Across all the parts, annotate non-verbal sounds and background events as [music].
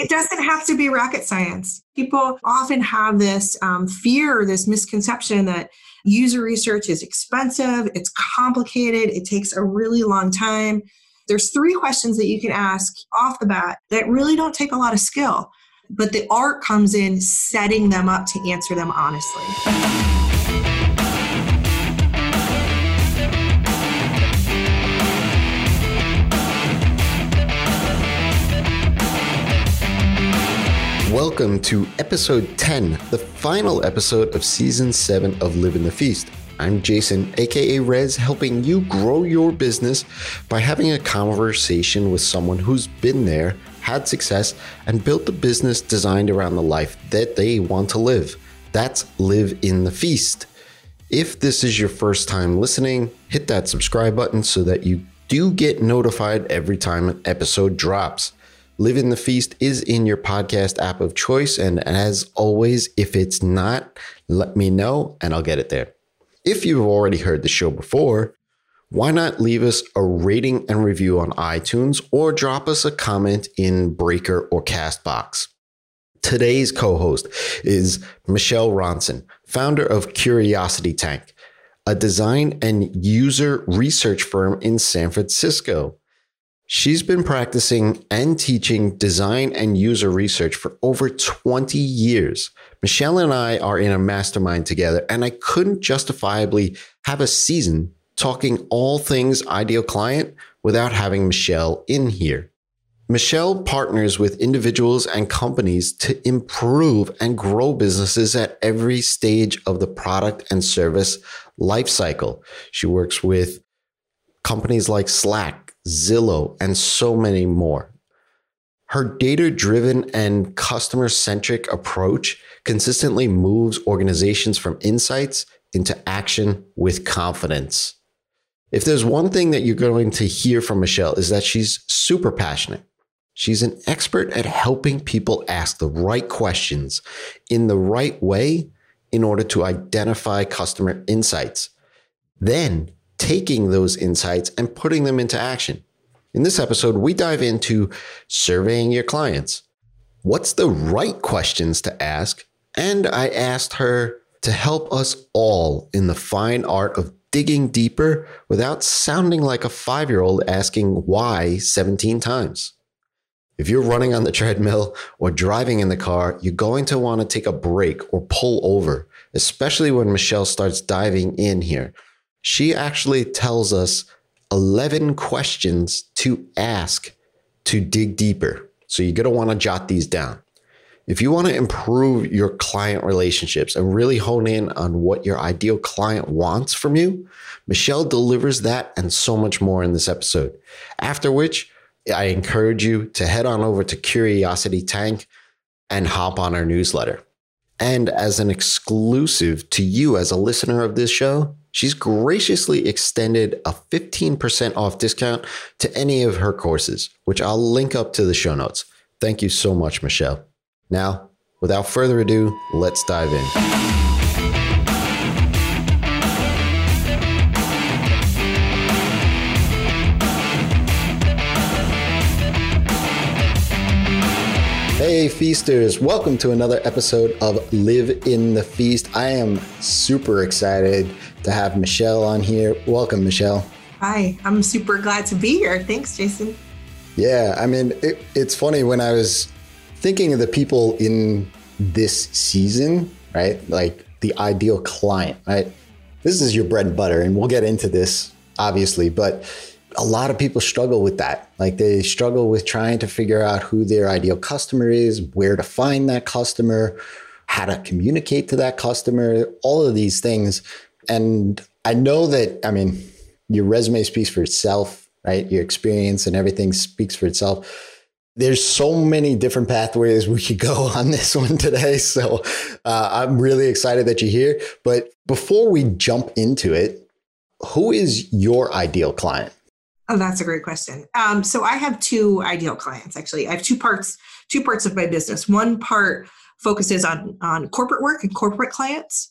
it doesn't have to be rocket science. People often have this um, fear, this misconception that user research is expensive, it's complicated, it takes a really long time. There's three questions that you can ask off the bat that really don't take a lot of skill, but the art comes in setting them up to answer them honestly. Welcome to episode 10, the final episode of season 7 of Live in the Feast. I'm Jason, aka Rez, helping you grow your business by having a conversation with someone who's been there, had success, and built a business designed around the life that they want to live. That's Live in the Feast. If this is your first time listening, hit that subscribe button so that you do get notified every time an episode drops. Live in the Feast is in your podcast app of choice. And as always, if it's not, let me know and I'll get it there. If you've already heard the show before, why not leave us a rating and review on iTunes or drop us a comment in Breaker or Castbox? Today's co host is Michelle Ronsen, founder of Curiosity Tank, a design and user research firm in San Francisco. She's been practicing and teaching design and user research for over 20 years. Michelle and I are in a mastermind together, and I couldn't justifiably have a season talking all things ideal client without having Michelle in here. Michelle partners with individuals and companies to improve and grow businesses at every stage of the product and service lifecycle. She works with companies like Slack, Zillow, and so many more. Her data driven and customer centric approach consistently moves organizations from insights into action with confidence. If there's one thing that you're going to hear from Michelle is that she's super passionate. She's an expert at helping people ask the right questions in the right way in order to identify customer insights. Then taking those insights and putting them into action. In this episode, we dive into surveying your clients. What's the right questions to ask? And I asked her to help us all in the fine art of digging deeper without sounding like a five year old asking why 17 times. If you're running on the treadmill or driving in the car, you're going to want to take a break or pull over, especially when Michelle starts diving in here she actually tells us 11 questions to ask to dig deeper. So you're going to want to jot these down. If you want to improve your client relationships and really hone in on what your ideal client wants from you, Michelle delivers that and so much more in this episode. After which, I encourage you to head on over to Curiosity Tank and hop on our newsletter. And as an exclusive to you as a listener of this show, She's graciously extended a 15% off discount to any of her courses, which I'll link up to the show notes. Thank you so much, Michelle. Now, without further ado, let's dive in. Hey, feasters, welcome to another episode of Live in the Feast. I am super excited to have Michelle on here. Welcome, Michelle. Hi, I'm super glad to be here. Thanks, Jason. Yeah, I mean, it, it's funny when I was thinking of the people in this season, right? Like the ideal client, right? This is your bread and butter, and we'll get into this obviously, but a lot of people struggle with that. Like they struggle with trying to figure out who their ideal customer is, where to find that customer, how to communicate to that customer, all of these things. And I know that, I mean, your resume speaks for itself, right? Your experience and everything speaks for itself. There's so many different pathways we could go [laughs] on this one today. So uh, I'm really excited that you're here. But before we jump into it, who is your ideal client? Oh, that's a great question. Um, so I have two ideal clients. Actually, I have two parts. Two parts of my business. One part focuses on on corporate work and corporate clients,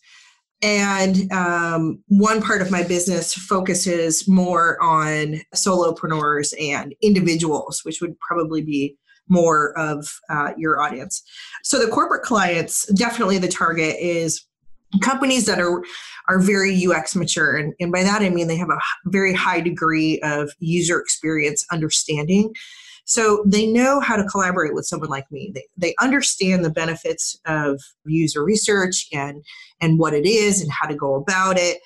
and um, one part of my business focuses more on solopreneurs and individuals, which would probably be more of uh, your audience. So the corporate clients, definitely the target is companies that are are very UX mature, and, and by that I mean they have a very high degree of user experience understanding. So they know how to collaborate with someone like me. They, they understand the benefits of user research and and what it is and how to go about it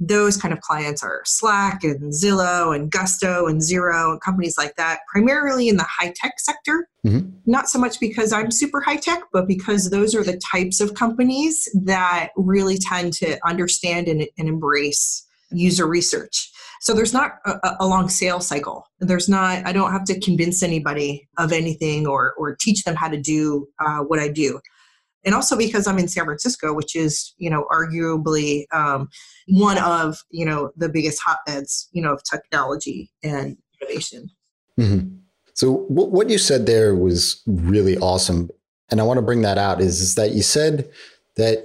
those kind of clients are Slack and Zillow and Gusto and Xero and companies like that, primarily in the high tech sector. Mm-hmm. Not so much because I'm super high tech, but because those are the types of companies that really tend to understand and, and embrace user research. So there's not a, a, long sales cycle. There's not, I don't have to convince anybody of anything or, or teach them how to do uh, what I do and also because I'm in San Francisco, which is you know arguably um, one of you know the biggest hotbeds you know of technology and innovation. Mm-hmm. So what you said there was really awesome, and I want to bring that out is, is that you said that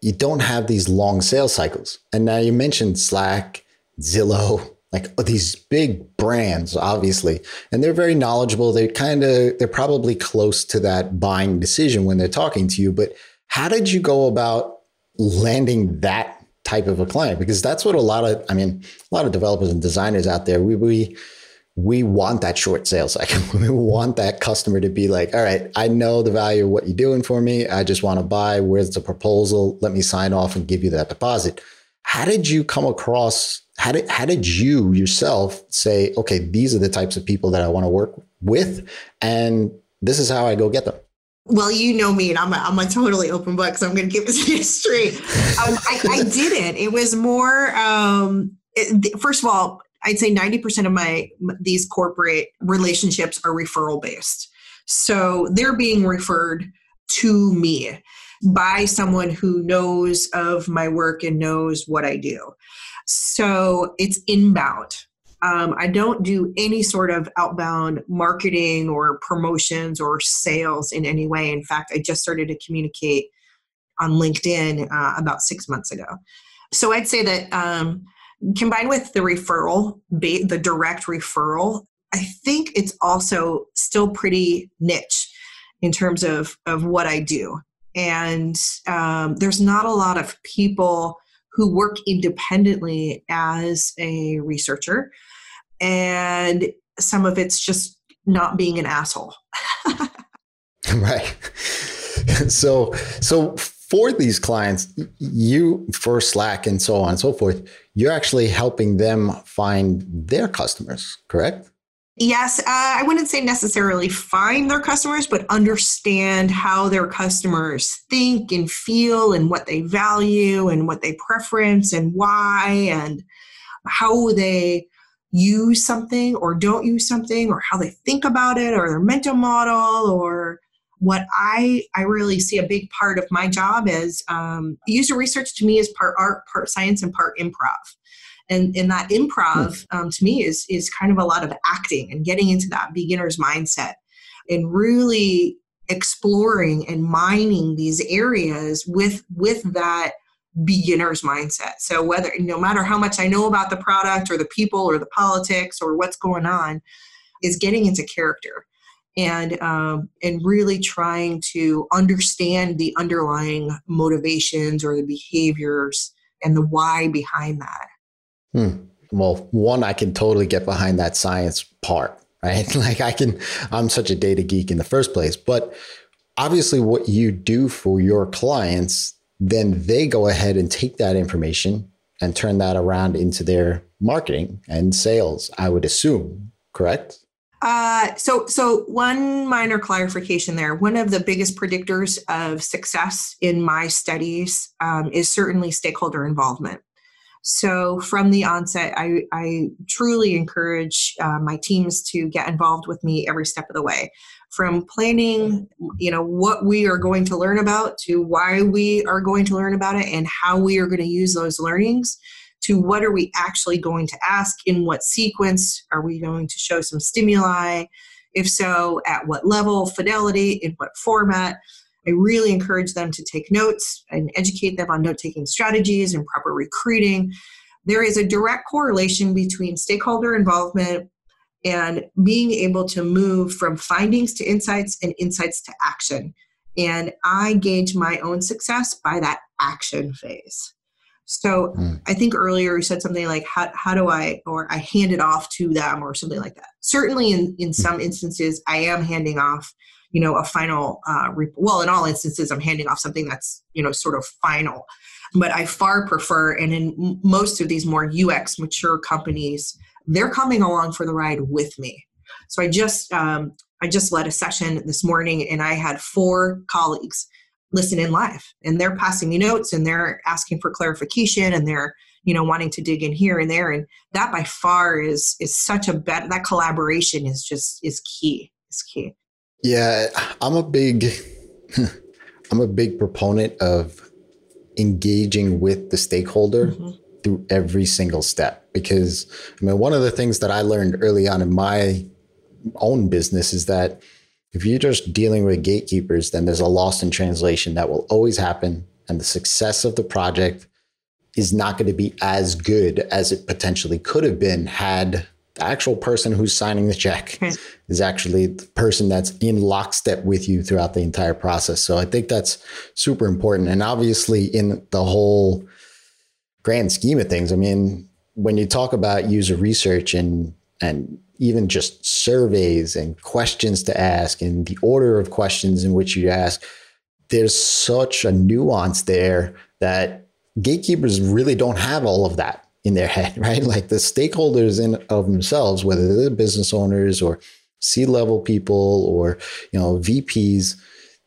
you don't have these long sales cycles, and now you mentioned Slack, Zillow, like oh, these big brands obviously. And they're very knowledgeable. They kind of they're probably close to that buying decision when they're talking to you. But how did you go about landing that type of a client? Because that's what a lot of i mean a lot of developers and designers out there we we we want that short sales cycle. [laughs] We want that customer to be like all right i know the value of what you're doing for me. I just want to buy. Where's the proposal? Let me sign off and give you that deposit. How did you come across how did how did you yourself say, okay, these are the types of people that I want to work with, and this is how I go get them? Well, you know me, and I'm a, I'm a totally open book, so I'm going to keep this [laughs] straight. Um, I, I, didn't. It was more. Um, it, first of all, I'd say 90% of my these corporate relationships are referral based, so they're being referred to me by someone who knows of my work and knows what I do. So it's inbound. Um, I don't do any sort of outbound marketing or promotions or sales in any way. In fact, I just started to communicate on LinkedIn uh, about six months ago. So I'd say that um, combined with the referral, the direct referral, I think it's also still pretty niche in terms of, of what I do. And um, there's not a lot of people who work independently as a researcher. And some of it's just not being an asshole. [laughs] right. So, so for these clients, you for Slack and so on and so forth, you're actually helping them find their customers, correct? Yes, uh, I wouldn't say necessarily find their customers, but understand how their customers think and feel and what they value and what they preference and why and how they use something or don't use something or how they think about it or their mental model or what I I really see a big part of my job is um, user research to me is part art, part science, and part improv and and that improv hmm. um, to me is is kind of a lot of acting and getting into that beginner's mindset and really exploring and mining these areas with with that beginner's mindset so whether no matter how much i know about the product or the people or the politics or what's going on is getting into character and um, and really trying to understand the underlying motivations or the behaviors and the why behind that Hmm. Well, one, I can totally get behind that science part, [laughs] right? like I can, I'm such a data geek in the first place, but obviously what you do for your clients, then they go ahead and take that information and turn that around into their marketing and sales, I would assume, correct? Uh, so, so one minor clarification there. One of the biggest predictors of success in my studies um, is certainly stakeholder involvement. So from the onset, I, I truly encourage uh, my teams to get involved with me every step of the way. From planning, you know, what we are going to learn about to why we are going to learn about it and how we are going to use those learnings to what are we actually going to ask in what sequence are we going to show some stimuli if so at what level fidelity in what format I really encourage them to take notes and educate them on note taking strategies and proper recruiting. There is a direct correlation between stakeholder involvement, and being able to move from findings to insights and insights to action. And I gauge my own success by that action phase. So mm. I think earlier you said something like, how, how do I, or I hand it off to them or something like that. Certainly in, in some instances, I am handing off, you know, a final, uh, well, in all instances, I'm handing off something that's, you know, sort of final. But I far prefer, and in most of these more UX mature companies, they're coming along for the ride with me. So I just, um, I just led a session this morning and I had four colleagues listen in live and they're passing me notes and they're asking for clarification and they're you know wanting to dig in here and there and that by far is is such a bet that collaboration is just is key is key yeah i'm a big [laughs] i'm a big proponent of engaging with the stakeholder mm-hmm. through every single step because i mean one of the things that i learned early on in my own business is that if you're just dealing with gatekeepers, then there's a loss in translation that will always happen. And the success of the project is not going to be as good as it potentially could have been had the actual person who's signing the check hmm. is actually the person that's in lockstep with you throughout the entire process. So I think that's super important. And obviously, in the whole grand scheme of things, I mean, when you talk about user research and and even just surveys and questions to ask and the order of questions in which you ask, there's such a nuance there that gatekeepers really don't have all of that in their head, [laughs] right? Like the stakeholders in of themselves, whether they're business owners or C-level people or you know VPs,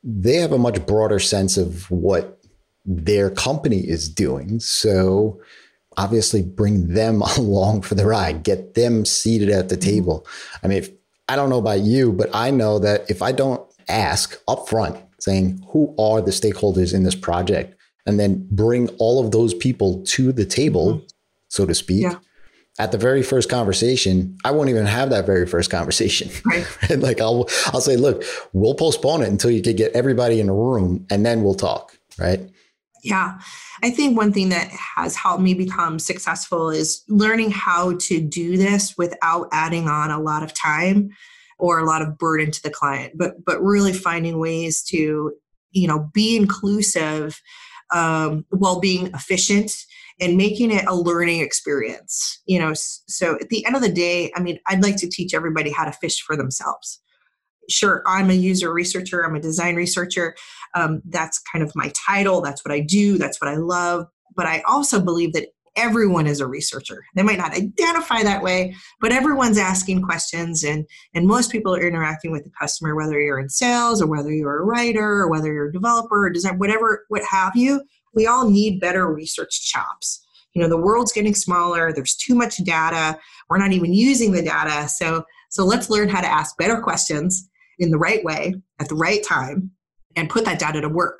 they have a much broader sense of what their company is doing. So obviously bring them [laughs] along for the ride, get them seated at the mm-hmm. table. I mean, if, I don't know about you, but I know that if I don't ask upfront saying who are the stakeholders in this project and then bring all of those people to the table, mm-hmm. So to speak, yeah. at the very first conversation, I won't even have that very first conversation. [laughs] Right. like I'll I'll say, look, we'll postpone it until you can get everybody in a room and then we'll talk. Right. Yeah. I think one thing that has helped me become successful is learning how to do this without adding on a lot of time or a lot of burden to the client, but but really finding ways to, you know, be inclusive um, while being efficient and making it a learning experience. You know, so at the end of the day, I mean, I'd like to teach everybody how to fish for themselves sure i'm a user researcher i'm a design researcher um, that's kind of my title that's what i do that's what i love but i also believe that everyone is a researcher they might not identify that way but everyone's asking questions and and most people are interacting with the customer whether you're in sales or whether you're a writer or whether you're a developer or design whatever what have you we all need better research chops. You know the world's getting smaller. There's too much data. We're not even using the data. So so let's learn how to ask better questions in the right way at the right time and put that data to work.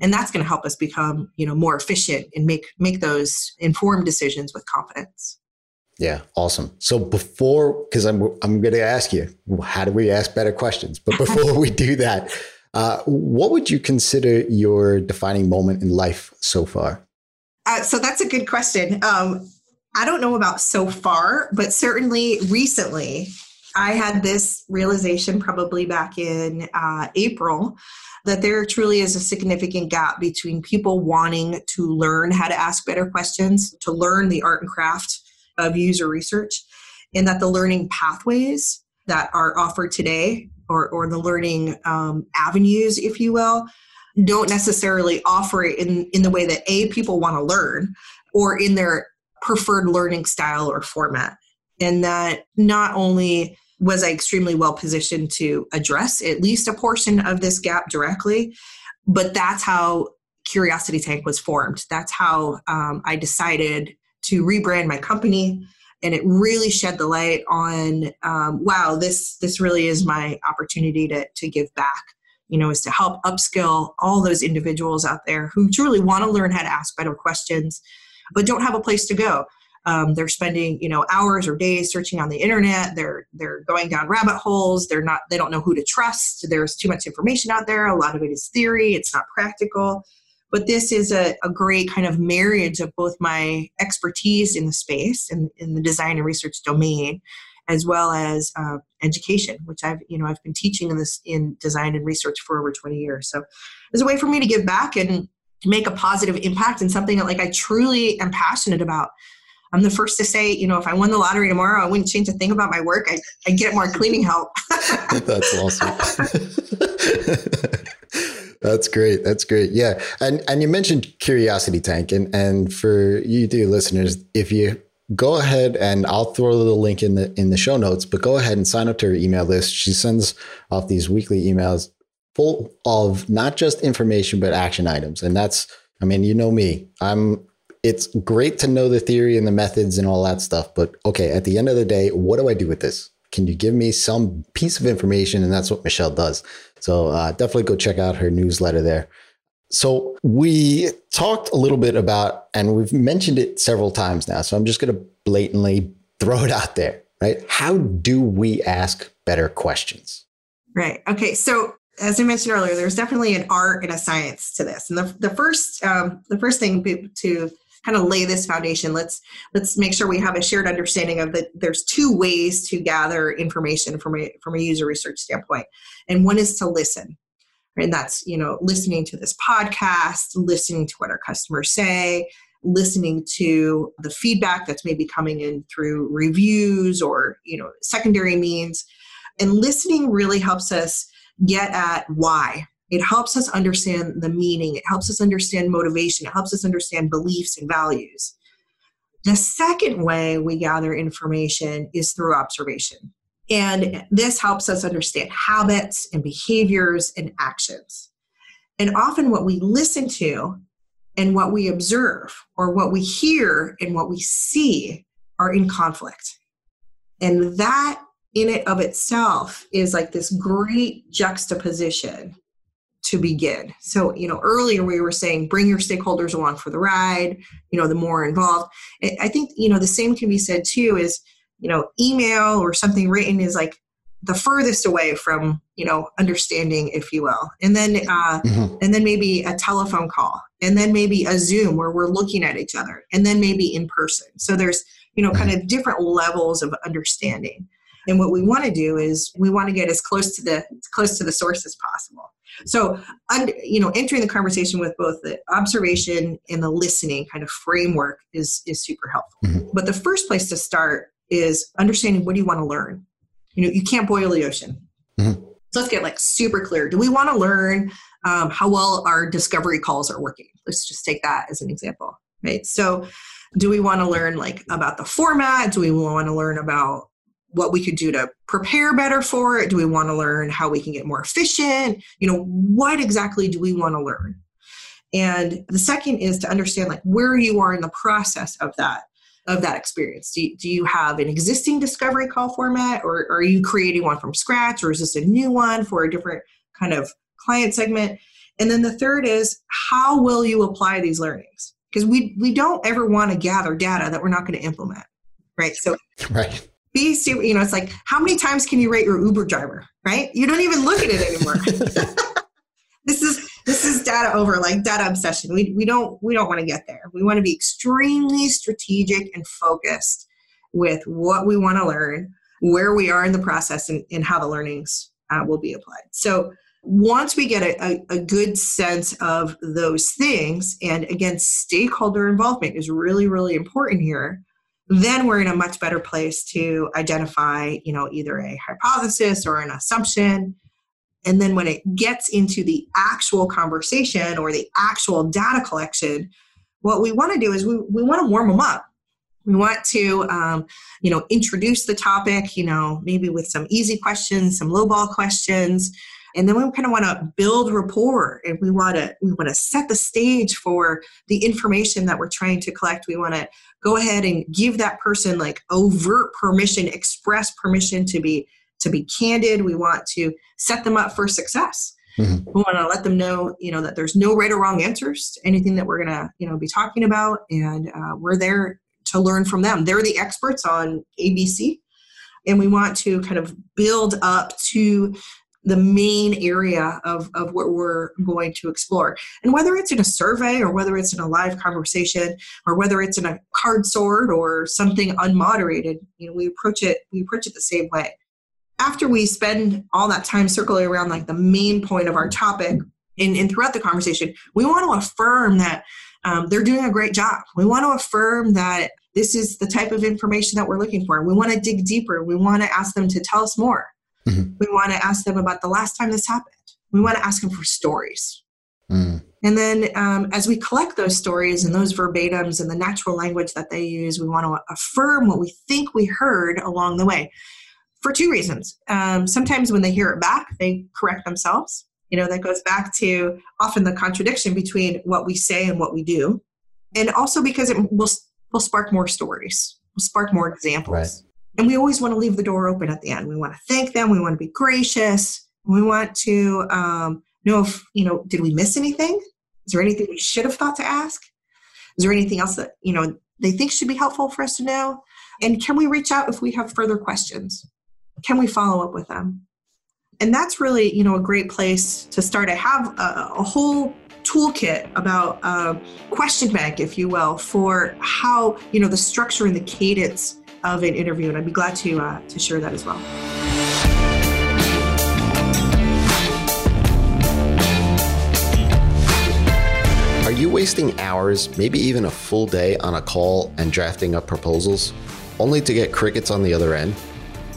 And that's going to help us become you know more efficient and make make those informed decisions with confidence. Yeah awesome. So before because i'm i'm going to ask you how do we ask better questions? But before [laughs] we do that uh, what would you consider your defining moment in life so far? Uh, so that's a good question. Um, i don't know about so far but certainly recently I had this realization probably back in uh, April that there truly is a significant gap between people wanting to learn how to ask better questions, to learn the art and craft of user research, and that the learning pathways that are offered today, or, or the learning um, avenues, if you will, don't necessarily offer it in, in the way that A, people want to learn, or in their preferred learning style or format and that not only was I extremely well positioned to address at least a portion of this gap directly, but that's how Curiosity Tank was formed. That's how um, I decided to rebrand my company, and it really shed the light on um, wow, this this really is my opportunity to to give back. You know, is to help upskill all those individuals out there who truly want to learn how to ask better questions, but don't have a place to go. Um, they're spending you know hours or days searching on the internet. They're they're going down rabbit holes. They're not they don't know who to trust. There's too much information out there. A lot of it is theory. It's not practical but this is a, a great kind of marriage of both my expertise in the space and in, in the design and research domain as well as uh, education, which I've you know I've been teaching in this in design and research for over 20 years. So it's a way for me to give back and make a positive impact and something that like I truly am passionate about. I'm the first to say, you know, if I won the lottery tomorrow, I wouldn't change a thing about my work. I I get more cleaning help. [laughs] That's awesome. [laughs] That's great. That's great. Yeah. And and you mentioned Curiosity Tank and and for you dear listeners, if you go ahead and I'll throw the link in the in the show notes, but go ahead and sign up to her email list. She sends off these weekly emails full of not just information but action items. And that's I mean, you know me. I'm it's great to know the theory and the methods and all that stuff, but okay, at the end of the day, what do I do with this? Can you give me some piece of information? And that's what Michelle does. So uh, definitely go check out her newsletter there. So we talked a little bit about, and we've mentioned it several times now. So I'm just going to blatantly [laughs] throw it out there, right? How do we ask better questions? Right. Okay. So as I mentioned earlier, there's definitely an art and a science to this. And the, the first um, the first thing to kind of lay this foundation, let's let's make sure we have a shared understanding of that. There's two ways to gather information from a from a user research standpoint, and one is to listen. And that's you know listening to this podcast listening to what our customers say listening to the feedback that's maybe coming in through reviews or you know secondary means. And listening really helps us get at why it helps us understand the meaning it helps us understand motivation it helps us understand beliefs and values the second way we gather information is through observation and this helps us understand habits and behaviors and actions. And often, what we listen to and what we observe, or what we hear and what we see, are in conflict. And that, in it of itself, is like this great juxtaposition to begin. So, you know, earlier we were saying bring your stakeholders along for the ride, you know, the more involved. I think, you know, the same can be said too is you know email or something written is like the furthest away from you know understanding if you will and then uh, mm-hmm. and then maybe a telephone call and then maybe a zoom where we're looking at each other and then maybe in person so there's you know kind of different levels of understanding and what we want to do is we want to get as close to the as close to the source as possible so you know entering the conversation with both the observation and the listening kind of framework is is super helpful mm-hmm. but the first place to start is understanding what do you want to learn. You know, you can't boil the ocean. Mm-hmm. So let's get like super clear. Do we want to learn um, how well our discovery calls are working? Let's just take that as an example, right? So, do we want to learn like about the format? Do we want to learn about what we could do to prepare better for it? Do we want to learn how we can get more efficient? You know, what exactly do we want to learn? And the second is to understand like where you are in the process of that of that experience? Do you, do you have an existing discovery call format or, or are you creating one from scratch or is this a new one for a different kind of client segment? And then the third is how will you apply these learnings? Because we, we don't ever want to gather data that we're not going to implement, right? So, right. Be super, you know, it's like how many times can you rate your Uber driver, right? You don't even look at it anymore. [laughs] this is this is data over like data obsession we, we don't we don't want to get there we want to be extremely strategic and focused with what we want to learn where we are in the process and, and how the learnings uh, will be applied so once we get a, a, a good sense of those things and again stakeholder involvement is really really important here then we're in a much better place to identify you know either a hypothesis or an assumption and then when it gets into the actual conversation or the actual data collection, what we want to do is we, we want to warm them up. We want to, um, you know, introduce the topic, you know, maybe with some easy questions, some lowball questions, and then we kind of want to build rapport, and we want to we want to set the stage for the information that we're trying to collect. We want to go ahead and give that person like overt permission, express permission to be to be candid. We want to set them up for success. Mm-hmm. We want to let them know, you know, that there's no right or wrong answers to anything that we're going to, you know, be talking about, and uh, we're there to learn from them. They're the experts on ABC, and we want to kind of build up to the main area of, of what we're going to explore. And whether it's in a survey or whether it's in a live conversation or whether it's in a card sort or something unmoderated, you know, we approach it, we approach it the same way. After we spend all that time circling around like the main point of our topic and, and throughout the conversation, we want to affirm that um, they're doing a great job. We want to affirm that this is the type of information that we're looking for. We want to dig deeper. We want to ask them to tell us more. Mm-hmm. We want to ask them about the last time this happened. We want to ask them for stories. Mm. And then um, as we collect those stories and those verbatims and the natural language that they use, we want to affirm what we think we heard along the way for two reasons. Um, sometimes when they hear it back, they correct themselves. You know, that goes back to often the contradiction between what we say and what we do. And also because it will, will spark more stories, will spark more examples. Right. And we always want to leave the door open at the end. We want to thank them. We want to be gracious. We want to um, know if, you know, did we miss anything? Is there anything we should have thought to ask? Is there anything else that, you know, they think should be helpful for us to know? And can we reach out if we have further questions? Can we follow up with them? And that's really, you know, a great place to start. I have a, a whole toolkit about a uh, question bank, if you will, for how, you know, the structure and the cadence of an interview, and I'd be glad to uh, to share that as well. Are you wasting hours, maybe even a full day on a call and drafting up proposals, only to get crickets on the other end?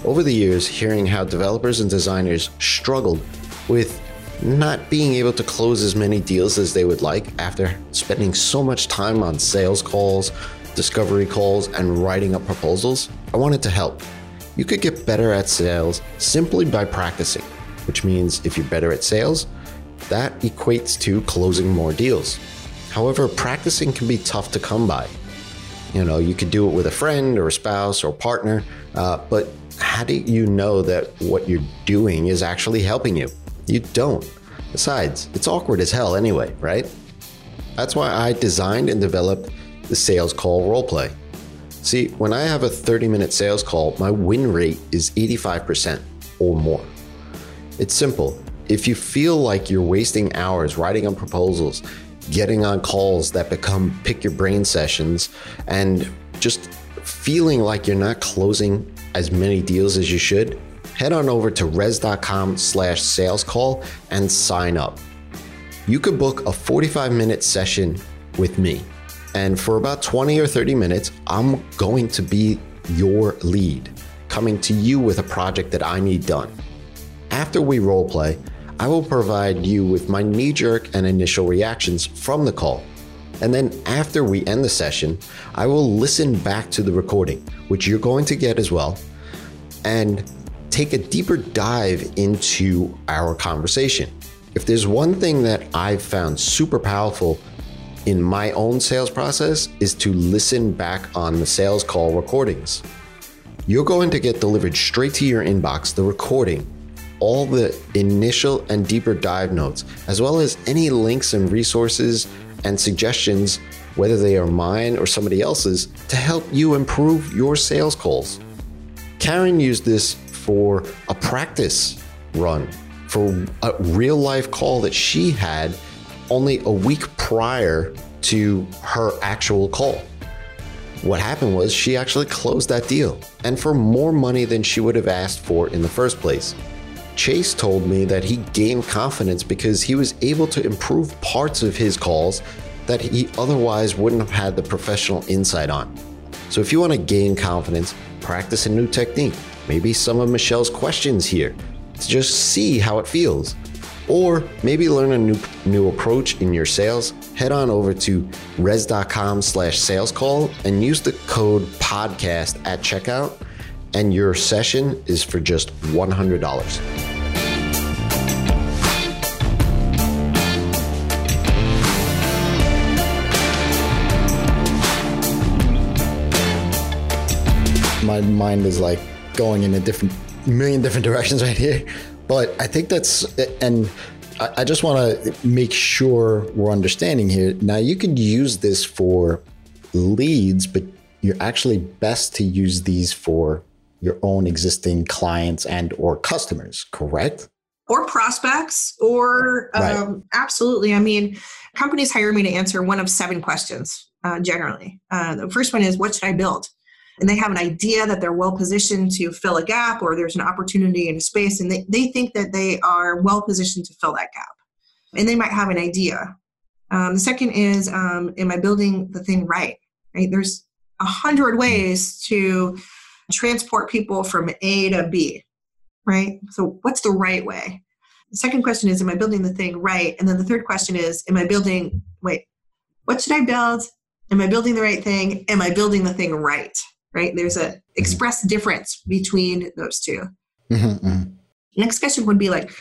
Over the years, hearing how developers and designers struggled with not being able to close as many deals as they would like after spending so much time on sales calls, discovery calls, and writing up proposals, I wanted to help. You could get better at sales simply by practicing, which means if you're better at sales, that equates to closing more deals. However, practicing can be tough to come by. You know, you could do it with a friend or a spouse or partner, uh, but how do you know that what you're doing is actually helping you? You don't. Besides, it's awkward as hell anyway, right? That's why I designed and developed the sales call roleplay. See, when I have a 30 minute sales call, my win rate is 85% or more. It's simple. If you feel like you're wasting hours writing on proposals, getting on calls that become pick your brain sessions, and just feeling like you're not closing as many deals as you should, head on over to rezzz.com slash sales call and sign up. You could book a 45 minute session with me and for about 20 or 30 minutes, I'm going to be your lead, coming to you with a project that I need done. After we role play, I will provide you with my knee jerk and initial reactions from the call. And then after we end the session, I will listen back to the recording, which you're going to get as well, and take a deeper dive into our conversation. If there's one thing that I've found super powerful in my own sales process is to listen back on the sales call recordings. You're going to get delivered straight to your inbox the recording, all the initial and deeper dive notes, as well as any links and resources and suggestions, whether they are mine or somebody else's, to help you improve your sales calls. Karen used this for a practice run for a real life call that she had only a week prior to her actual call. What happened was she actually closed that deal and for more money than she would have asked for in the first place. Chase told me that he gained confidence because he was able to improve parts of his calls that he otherwise wouldn't have had the professional insight on. So, if you want to gain confidence, practice a new technique. Maybe some of Michelle's questions here to just see how it feels or maybe learn a new new approach in your sales. Head on over to rezzz.com slash sales call and use the code podcast at checkout and your session is for just $100 my mind is like going in a different million different directions right here but I think that's, and I just want to make sure we're understanding here. Now, you could use this for leads, but you're actually best to use these for your own existing clients and or customers, correct? or prospects or Right. um, absolutely i mean companies hire me to answer one of seven questions uh, generally uh, the first one is what should i build and they have an idea that they're well positioned to fill a gap or there's an opportunity in a space and they, they think that they are well positioned to fill that gap. And they might have an idea. Um, the second is um, am i building the thing right right? There's a hundred ways to transport people from a to b right? So what's the right way? The second question is am i building the thing right? And then the third question is am i building wait what should i build? Am i building the right thing? Am i building the thing right right there's a express difference between those two Mhm, mhm. next question would be like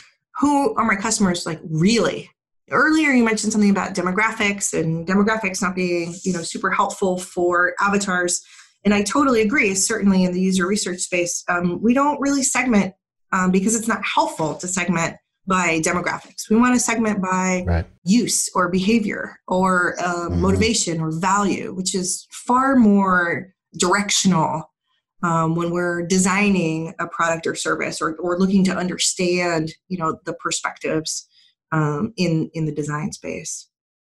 who are my customers like really earlier you mentioned something about demographics and demographics not being you know super helpful for avatars and i totally agree certainly in the user research space um, we don't really segment um, because it's not helpful to segment by demographics we want to segment by Right. use or behavior or um, Mhm. motivation or value which is far more directional um, when we're designing a product or service or, or looking to understand you know the perspectives um, in in the design space.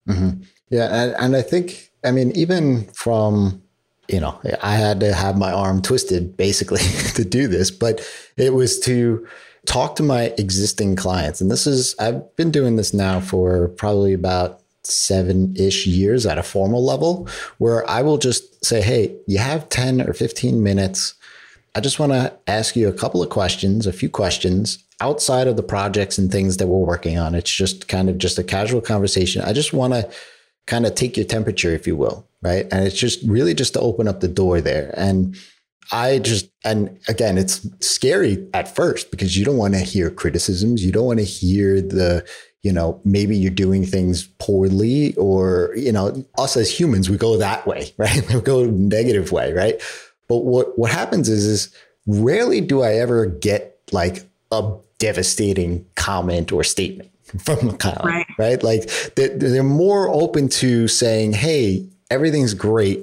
Hmm Yeah, and, and I think I mean even from you know I had to have my arm twisted basically [laughs] to do this, but it was to talk to my existing clients, and this is I've been doing this now for probably about seven ish years at a formal level, where I will just say, hey, you have ten or fifteen minutes. I just want to ask you a couple of questions, a few questions outside of the projects and things that we're working on. It's just kind of just a casual conversation. I just want to kind of take your temperature, if you will, right? And it's just really just to open up the door there. And I just, and again, it's scary at first because you don't want to hear criticisms. You don't want to hear the, you know, maybe you're doing things poorly or, you know, us as humans, we go that way, [laughs] right? we go negative way, right? But what, what happens is, is rarely do I ever get like a devastating comment or statement [laughs] from a client, Right. right? Like they're, they're more open to saying, hey, everything's great.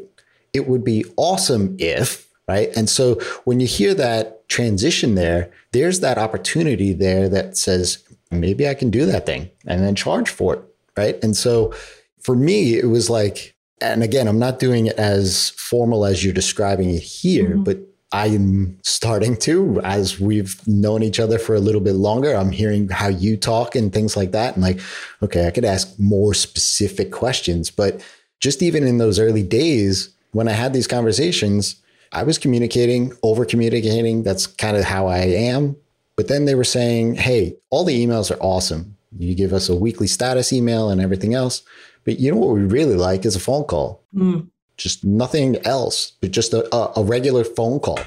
It would be awesome if, right? And so when you hear that transition there, there's that opportunity there that says, maybe I can do that thing and then charge for it, right? And so for me, it was like, and again, I'm not doing it as formal as you're describing it here, Mhm. but I'm starting to as we've known each other for a little bit longer. I'm hearing how you talk and things like that. And like, okay, I could ask more specific questions. But just even in those early days, when I had these conversations, I was communicating, over communicating. That's kind of how I am. But then they were saying, hey, all the emails are awesome. You give us a weekly status email and everything else. But you know what we really like is a phone call Mm. just nothing else, but just a, a, a regular phone call.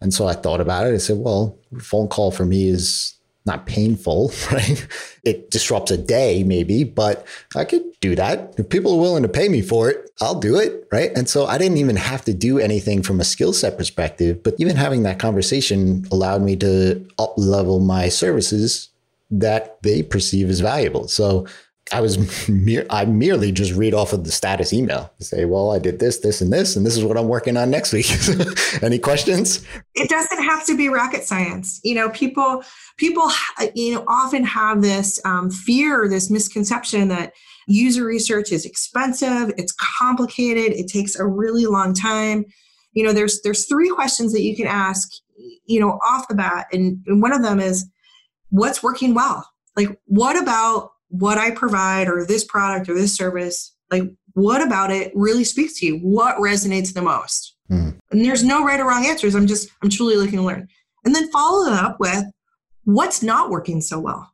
And so I thought about it. I said, well, phone call for me is not painful, [laughs] right? It disrupts a day maybe, but I could do that. If people are willing to pay me for it, I'll do it, right? And so I didn't even have to do anything from a skill set perspective, but even having that conversation allowed me to up level my services that they perceive as valuable. So I was mere, I merely just read off of the status email. Say, well, I did this, this, and this, and this is what I'm working on next week. [laughs] Any questions? it doesn't have to be rocket science you know people people you know often have this um, fear this misconception that user research is expensive it's complicated it takes a really long time you know there's there's three questions that you can ask you know off the bat and, and one of them is what's working well like what about what i provide or this product or this service like what about it really speaks to you? What resonates the most? Hmm. and there's no right or wrong answers. I'm just i'm truly looking to learn. And then follow it up with what's not working so well?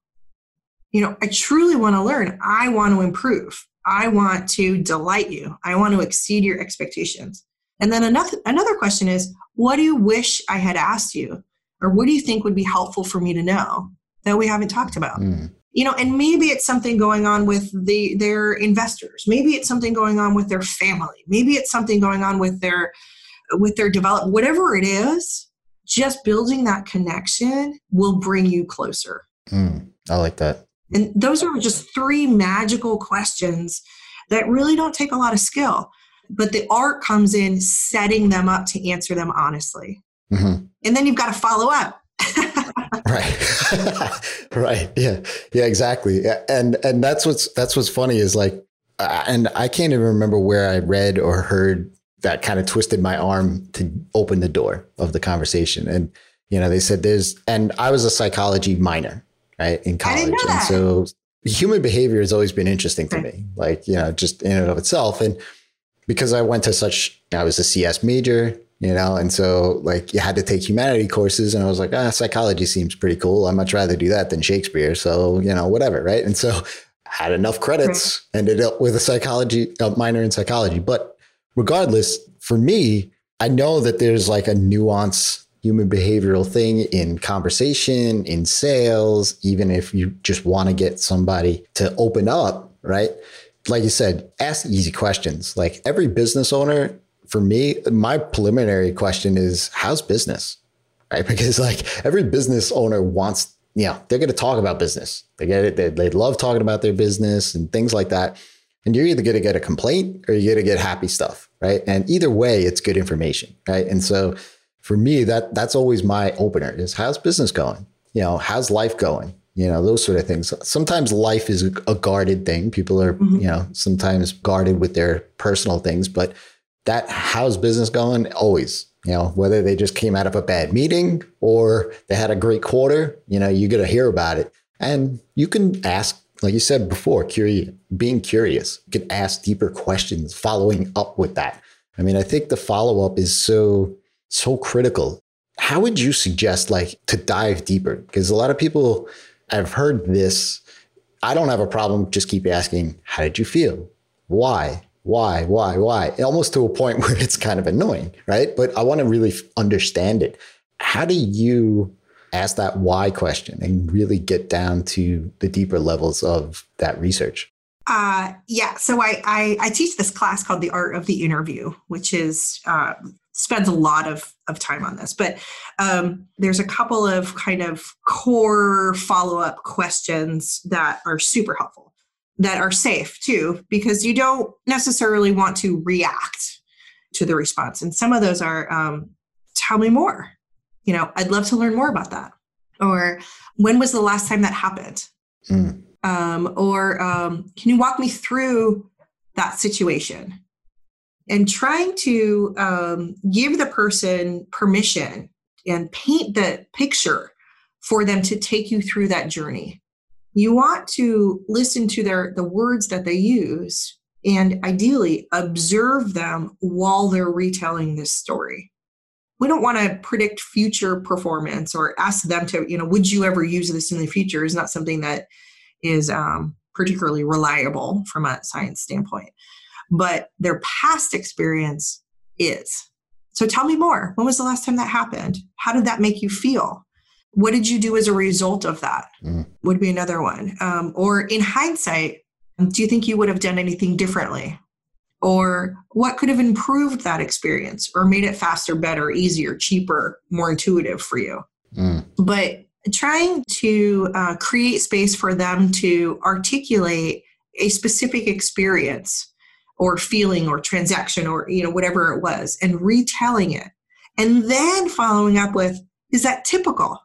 You know i truly want to learn. I want to improve. I want to delight you. I want to exceed your expectations. And then another another question is what do you wish i had asked you? Or what do you think would be helpful for me to know that we haven't talked about? Hmm. You know and maybe it's something going on with the their investors maybe it's something going on with their family maybe it's something going on with their with their development whatever it is just building that connection will bring you closer Hmm. I like that. and those are just three magical questions that really don't take a lot of skill but the art comes in setting them up to answer them honestly Mhm. and then you've got to follow up [laughs] right. [laughs] right. Yeah. Yeah, exactly. And and that's what's that's what's funny is like uh, and I can't even remember where I read or heard that kind of twisted my arm to open the door of the conversation. And you know, they said there's and I was a psychology minor, right, in college. And so human behavior has always been interesting to me, like, you know, just in and of itself. And because I went to such I was a CS major, you know, and so like you had to take humanity courses, and I was like, ah, psychology seems pretty cool. I'd much rather do that than Shakespeare. So you know, whatever, right? And so had enough credits, right. ended up with a psychology a minor in psychology. But regardless, for me, I know that there's like a nuance human behavioral thing in conversation, in sales, even if you just want to get somebody to open up, right? Like you said, ask easy questions. Like every business owner for me, my preliminary question is how's business? Right? [laughs] Because like every business owner wants, you know, they're going to talk about business. They get it. They, they love talking about their business and things like that. And you're either going to get a complaint or you're going to get happy stuff. Right. And either way, it's good information. Right. And so for me, that that's always my opener is how's business going? You know, how's life going? You know, those sort of things. Sometimes life is a guarded thing. People are, mm-hmm. you know, sometimes guarded with their personal things, but that how's business going? Always, you know, whether they just came out of a bad meeting or they had a great quarter, you know, you get to hear about it. And you can ask, like you said before, curious, being curious. You can ask deeper questions, following up with that. I mean, I think the follow up is so, so critical. How would you suggest like to dive deeper? Because a lot of people I've heard this. I don't have a problem. Just keep asking, how did you feel? Why? Why, why, why, almost to a point [laughs] where it's kind of annoying, right? But I want to really understand it. How do you ask that why question and really get down to the deeper levels of that research? Uh, yeah, so I, I, I teach this class called the art of the interview, which is uh, spends a lot of of time on this. But um, there's a couple of kind of core follow up questions that are super helpful that are safe too, because you don't necessarily want to react to the response. And some of those are, um, tell me more. You know, I'd love to learn more about that. Or when was the last time that happened? Mm. Um, or um, can you walk me through that situation? And trying to um, give the person permission and paint the picture for them to take you through that journey you want to listen to their the words that they use and ideally observe them while they're retelling this story. We don't want to predict future performance or ask them to you know would you ever use this in the future is not something that is um, particularly reliable from a science standpoint. But their past experience is. So tell me more. When was the last time that happened? How did that make you feel what did you do as a result of that? Mm. Would be another one. Um, or in hindsight, do you think you would have done anything differently? Or what could have improved that experience or made it faster, better, easier, cheaper, more intuitive for you? Mm. But trying to uh, create space for them to articulate a specific experience or feeling or transaction or you know whatever it was and retelling it and then following up with is that typical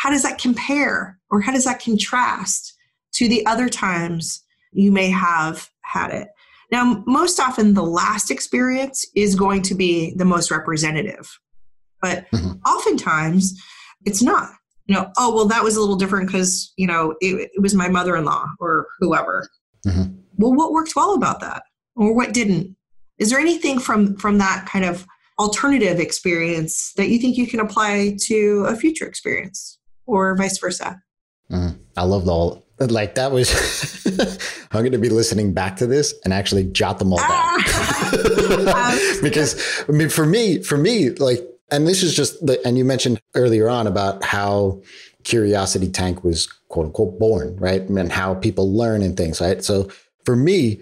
how does that compare or how does that contrast to the other times you may have had it? Now, most often the last experience is going to be the most representative, but mm-hmm. oftentimes it's not. You know, oh, well, that was a little different because, you know, it, it was my mother in law or whoever. Mm-hmm. Well, what worked well about that or what didn't? Is there anything from from that kind of alternative experience that you think you can apply to a future experience? Or vice versa. Mm, I love the whole like that was [laughs] i'm going to be listening back to this and actually jot them all down. Ah. [laughs] because i mean for me for me like and this is just the and you mentioned earlier on about how curiosity tank was quote unquote born right? And how people learn and things right? So for me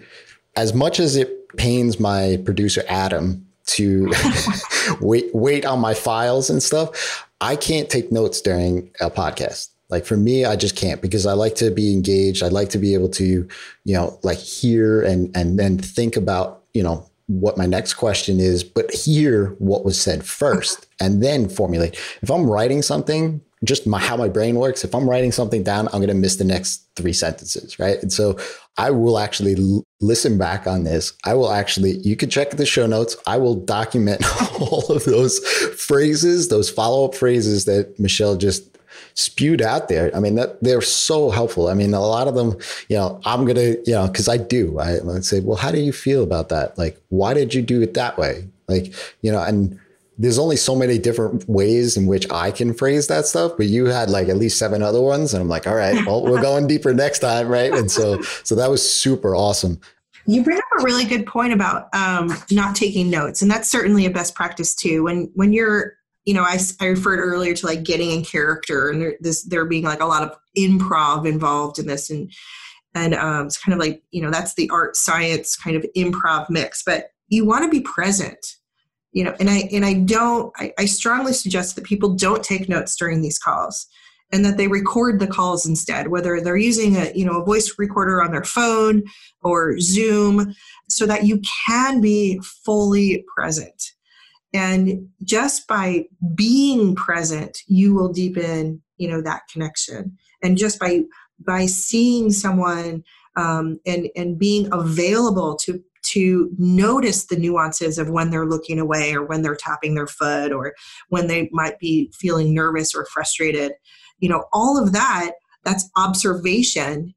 as much as it pains my producer adam to [laughs] wait wait on my files and stuff I can't take notes during a podcast. Like for me, I just can't because I like to be engaged. I like to be able to, you know, like hear and and then think about, you know, what my next question is, but hear what was said first [laughs] and then formulate. If I'm writing something just my, how my brain works. If I'm writing something down, I'm going to miss the next three sentences, right? And so I will actually listen back on this. I will actually, you can check the show notes. I will document [laughs] all of those phrases, those follow up phrases that Michelle just spewed out there. I mean, that they're so helpful. I mean, a lot of them, you know, I'm going to, you know, cause I do, I would say, well, how do you feel about that? Like, why did you do it that way? Like, you know, and, there's only so many different ways in which I can phrase that stuff, but you had like at least seven other ones. And I'm like, all right, [laughs] well, we're going deeper next time. Right. And so, so that was super awesome. You bring up a really good point about um, not taking notes. And that's certainly a best practice too. When, when you're, you know, I, I referred earlier to like getting in character and there, this, there being like a lot of improv involved in this. And, and um, it's kind of like, you know, that's the art science kind of improv mix, but you want to be present you know and i and i don't I, I, strongly suggest that people don't take notes during these calls and that they record the calls instead whether they're using a you know a voice recorder on their phone or zoom so that you can be fully present. And just by being present you will deepen you know that connection. And just by by seeing someone um, and and being available to to notice the nuances of when they're looking away or when they're tapping their foot or when they might be feeling nervous or frustrated. You know, all of that, that's observation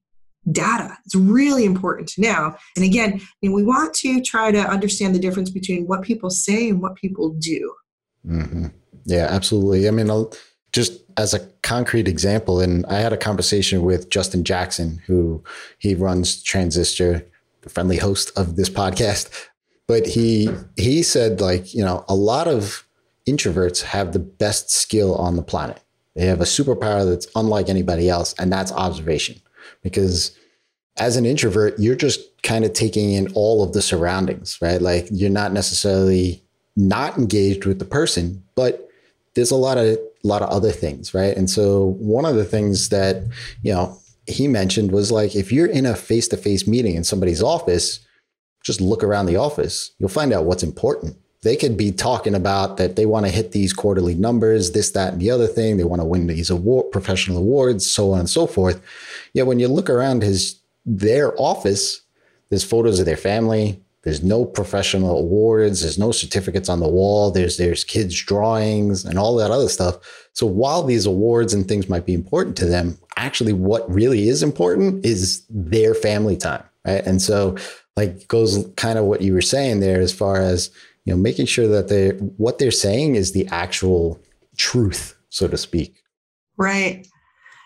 data. It's really important to know. And again, we want to try to understand the difference between what people say and what people do. Mm-hmm. Yeah, absolutely. I mean, I'll, just as a concrete example, and I had a conversation with Justin Jackson, who he runs Transistor the friendly host of this podcast, but he he said like you know a lot of introverts have the best skill on the planet. They have a superpower that's unlike anybody else, and that's observation. Because as an introvert, you're just kind of taking in all of the surroundings, right? Like you're not necessarily not engaged with the person, but there's a lot of a lot of other things, right? And so one of the things that you know he mentioned was like if you're in a face-to-face meeting in somebody's office just look around the office. You'll find out what's important. They could be talking about that they want to hit these quarterly numbers this that and the other thing. They want to win these award professional awards so on and so forth. Yet when you look around his their office there's photos of their family. There's no professional awards. There's no certificates on the wall. There's there's kids drawings and all that other stuff so while these awards and things might be important to them actually what really is important is their family time right? And so like goes kind of what you were saying there as far as you know making sure that they what they're saying is the actual truth so to speak. Right.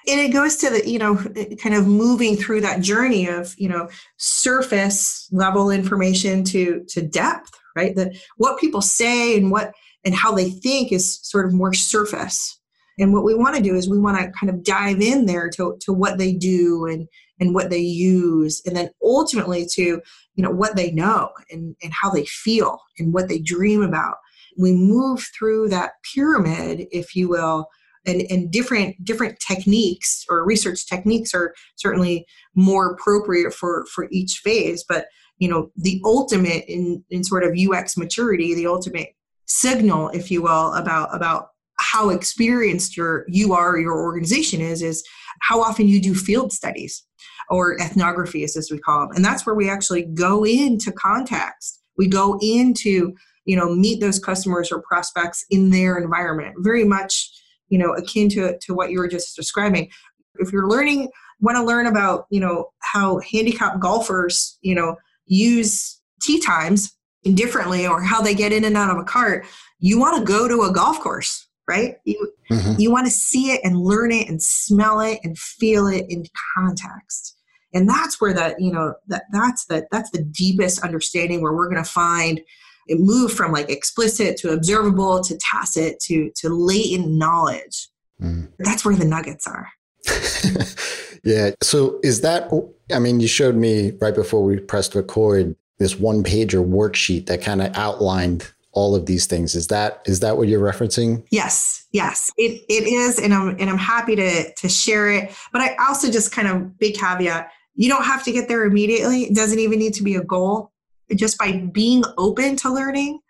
And it goes to the you know kind of moving through that journey of you know surface level information to to depth right? That what people say and what and how they think is sort of more surface and what we want to do is we want to kind of dive in there to, to what they do and, and what they use, and then ultimately to you know what they know and, and how they feel and what they dream about. We move through that pyramid, if you will, and, and different different techniques or research techniques are certainly more appropriate for for each phase. But you know the ultimate in in sort of UX maturity, the ultimate signal, if you will, about about how experienced your you are your organization is is how often you do field studies or ethnographies as we call them and that's where we actually go into context. We go into you know meet those customers or prospects in their environment very much you know akin to to what you were just describing. If you're learning want to learn about you know how handicapped golfers you know use tee times differently or how they get in and out of a cart you want to go to a golf course right? You mm-hmm. you want to see it and learn it and smell it and feel it in context. And that's where that, you know, that that's the that's the deepest understanding where we're going to find it move from like explicit to observable to tacit to to latent knowledge. Mm. That's where the nuggets are. [laughs] yeah. So is that I mean, you showed me right before we pressed record this one pager worksheet that kind of outlined all of these things. Is that is that what you're referencing? Yes, yes, it, it is, and I'm and I'm happy to to share it. But I also just kind of big caveat: you don't have to get there immediately. It doesn't even need to be a goal. Just by being open to learning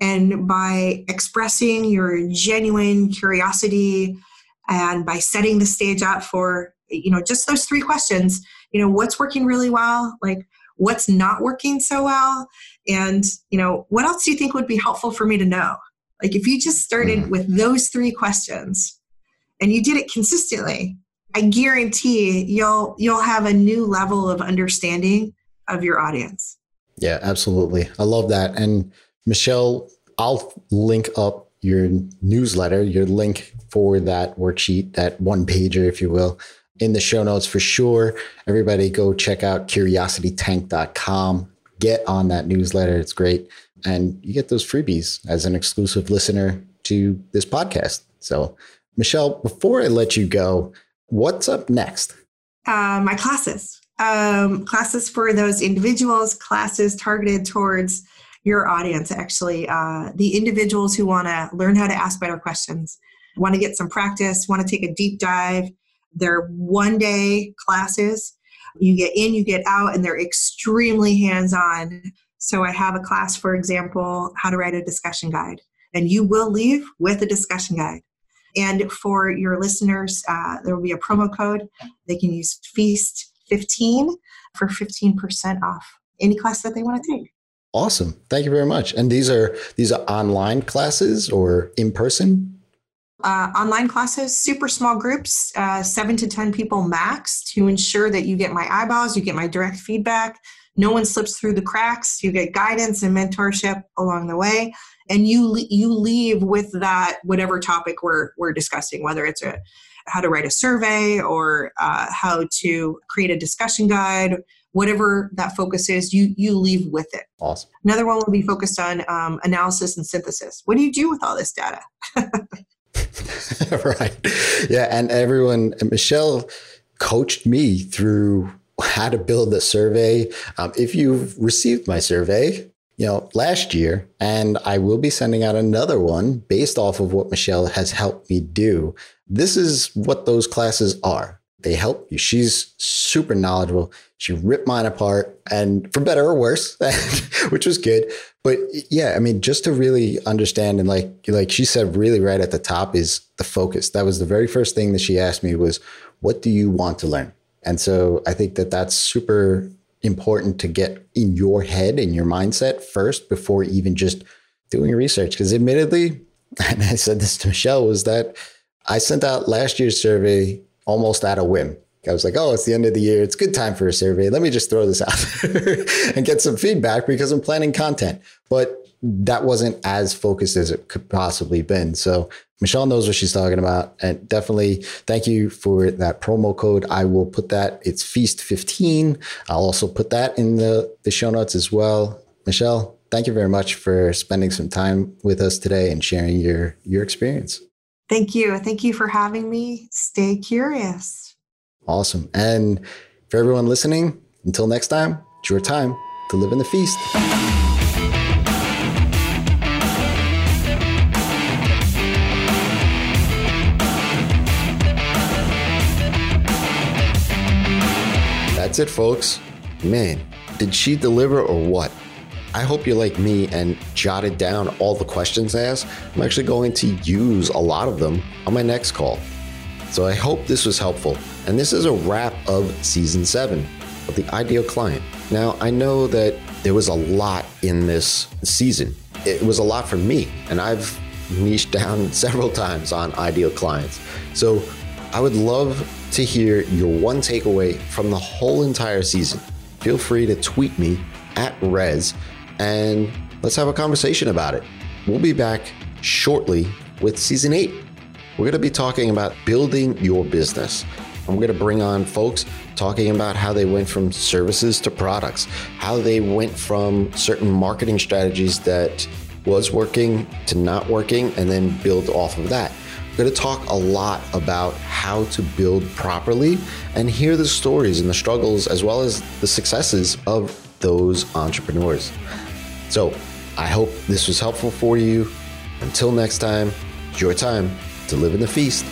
and by expressing your genuine curiosity And by setting the stage up for, you know, just those three questions, you know, what's working really well? Like, what's not working so well? And, you know, what else do you think would be helpful for me to know? Like, if you just started mm. with those three questions and you did it consistently, I guarantee you'll you'll have a new level of understanding of your audience. Yeah, absolutely. I love that. And Michelle, I'll link up your newsletter, your link for that worksheet, that one pager, if you will, in the show notes for sure. Everybody go check out curiositytank.com. Get on that newsletter. It's great. And you get those freebies as an exclusive listener to this podcast. So, Michelle, before I let you go, what's up next? Uh, my classes. Um, classes for those individuals, classes targeted towards your audience, actually. Uh, the individuals who want to learn how to ask better questions, want to get some practice, want to take a deep dive. They're one day classes. You get in, you get out, and they're extremely hands on. So I have a class, for example, how to write a discussion guide. And you will leave with a discussion guide. And for your listeners, uh, there will be a promo code. They can use FEAST15 for 15% off any class that they want to take. Awesome. Thank you very much. And these are these are online classes or in person? Uh, online classes, super small groups, uh, seven to 10 people max to ensure that you get my eyeballs, you get my direct feedback. No one slips through the cracks. You get guidance and mentorship along the way. And you, you leave with that, whatever topic we're, we're discussing, whether it's a, how to write a survey or uh, how to create a discussion guide whatever that focus is, you you leave with it. Awesome. Another one will be focused on um, analysis and synthesis. What do you do with all this data? [laughs] [laughs] right. Yeah, and everyone, and Michelle coached me through how to build the survey. Um, if you've received my survey, you know, last year, and I will be sending out another one based off of what Michelle has helped me do. This is what those classes are. They help you. She's super knowledgeable. She ripped mine apart and for better or worse, [laughs] which was good. But yeah, I mean, just to really understand and like like she said really right at the top is the focus. That was the very first thing that she asked me was what do you want to learn? And so I think that that's super important to get in your head in your mindset first before even just doing research because admittedly [laughs] and I said this to Michelle was that I sent out last year's survey almost at a whim. I was like, oh, it's the end of the year. It's good time for a survey. Let me just throw this out [laughs] and get some feedback because I'm planning content. But that wasn't as focused as it could possibly been. So Michelle knows what she's talking about. And definitely thank you for that promo code. I will put that, it's Feast15. I'll also put that in the, the show notes as well. Michelle, thank you very much for spending some time with us today and sharing your your experience. Thank you. Thank you for having me. Stay curious. Awesome. And for everyone listening, until next time, it's your time to live in the feast. That's it, folks. Man, did she deliver or what? I hope you're like me and jotted down all the questions asked. I'm actually going to use a lot of them on my next call. So I hope this was helpful. And this is a wrap of season seven of The Ideal Client. Now, I know that there was a lot in this season. It was a lot for me, and I've niched down [laughs] several times on ideal clients. So I would love to hear your one takeaway from the whole entire season. Feel free to tweet me at Rez and let's have a conversation about it. We'll be back shortly with season eight. We're going to be talking about building your business. I'm going to bring on folks talking about how they went from services to products, how they went from certain marketing strategies that was working to not working, and then build off of that. We're going to talk a lot about how to build properly and hear the stories and the struggles as well as the successes of those entrepreneurs. So I hope this was helpful for you. Until next time, it's your time to live in the feast.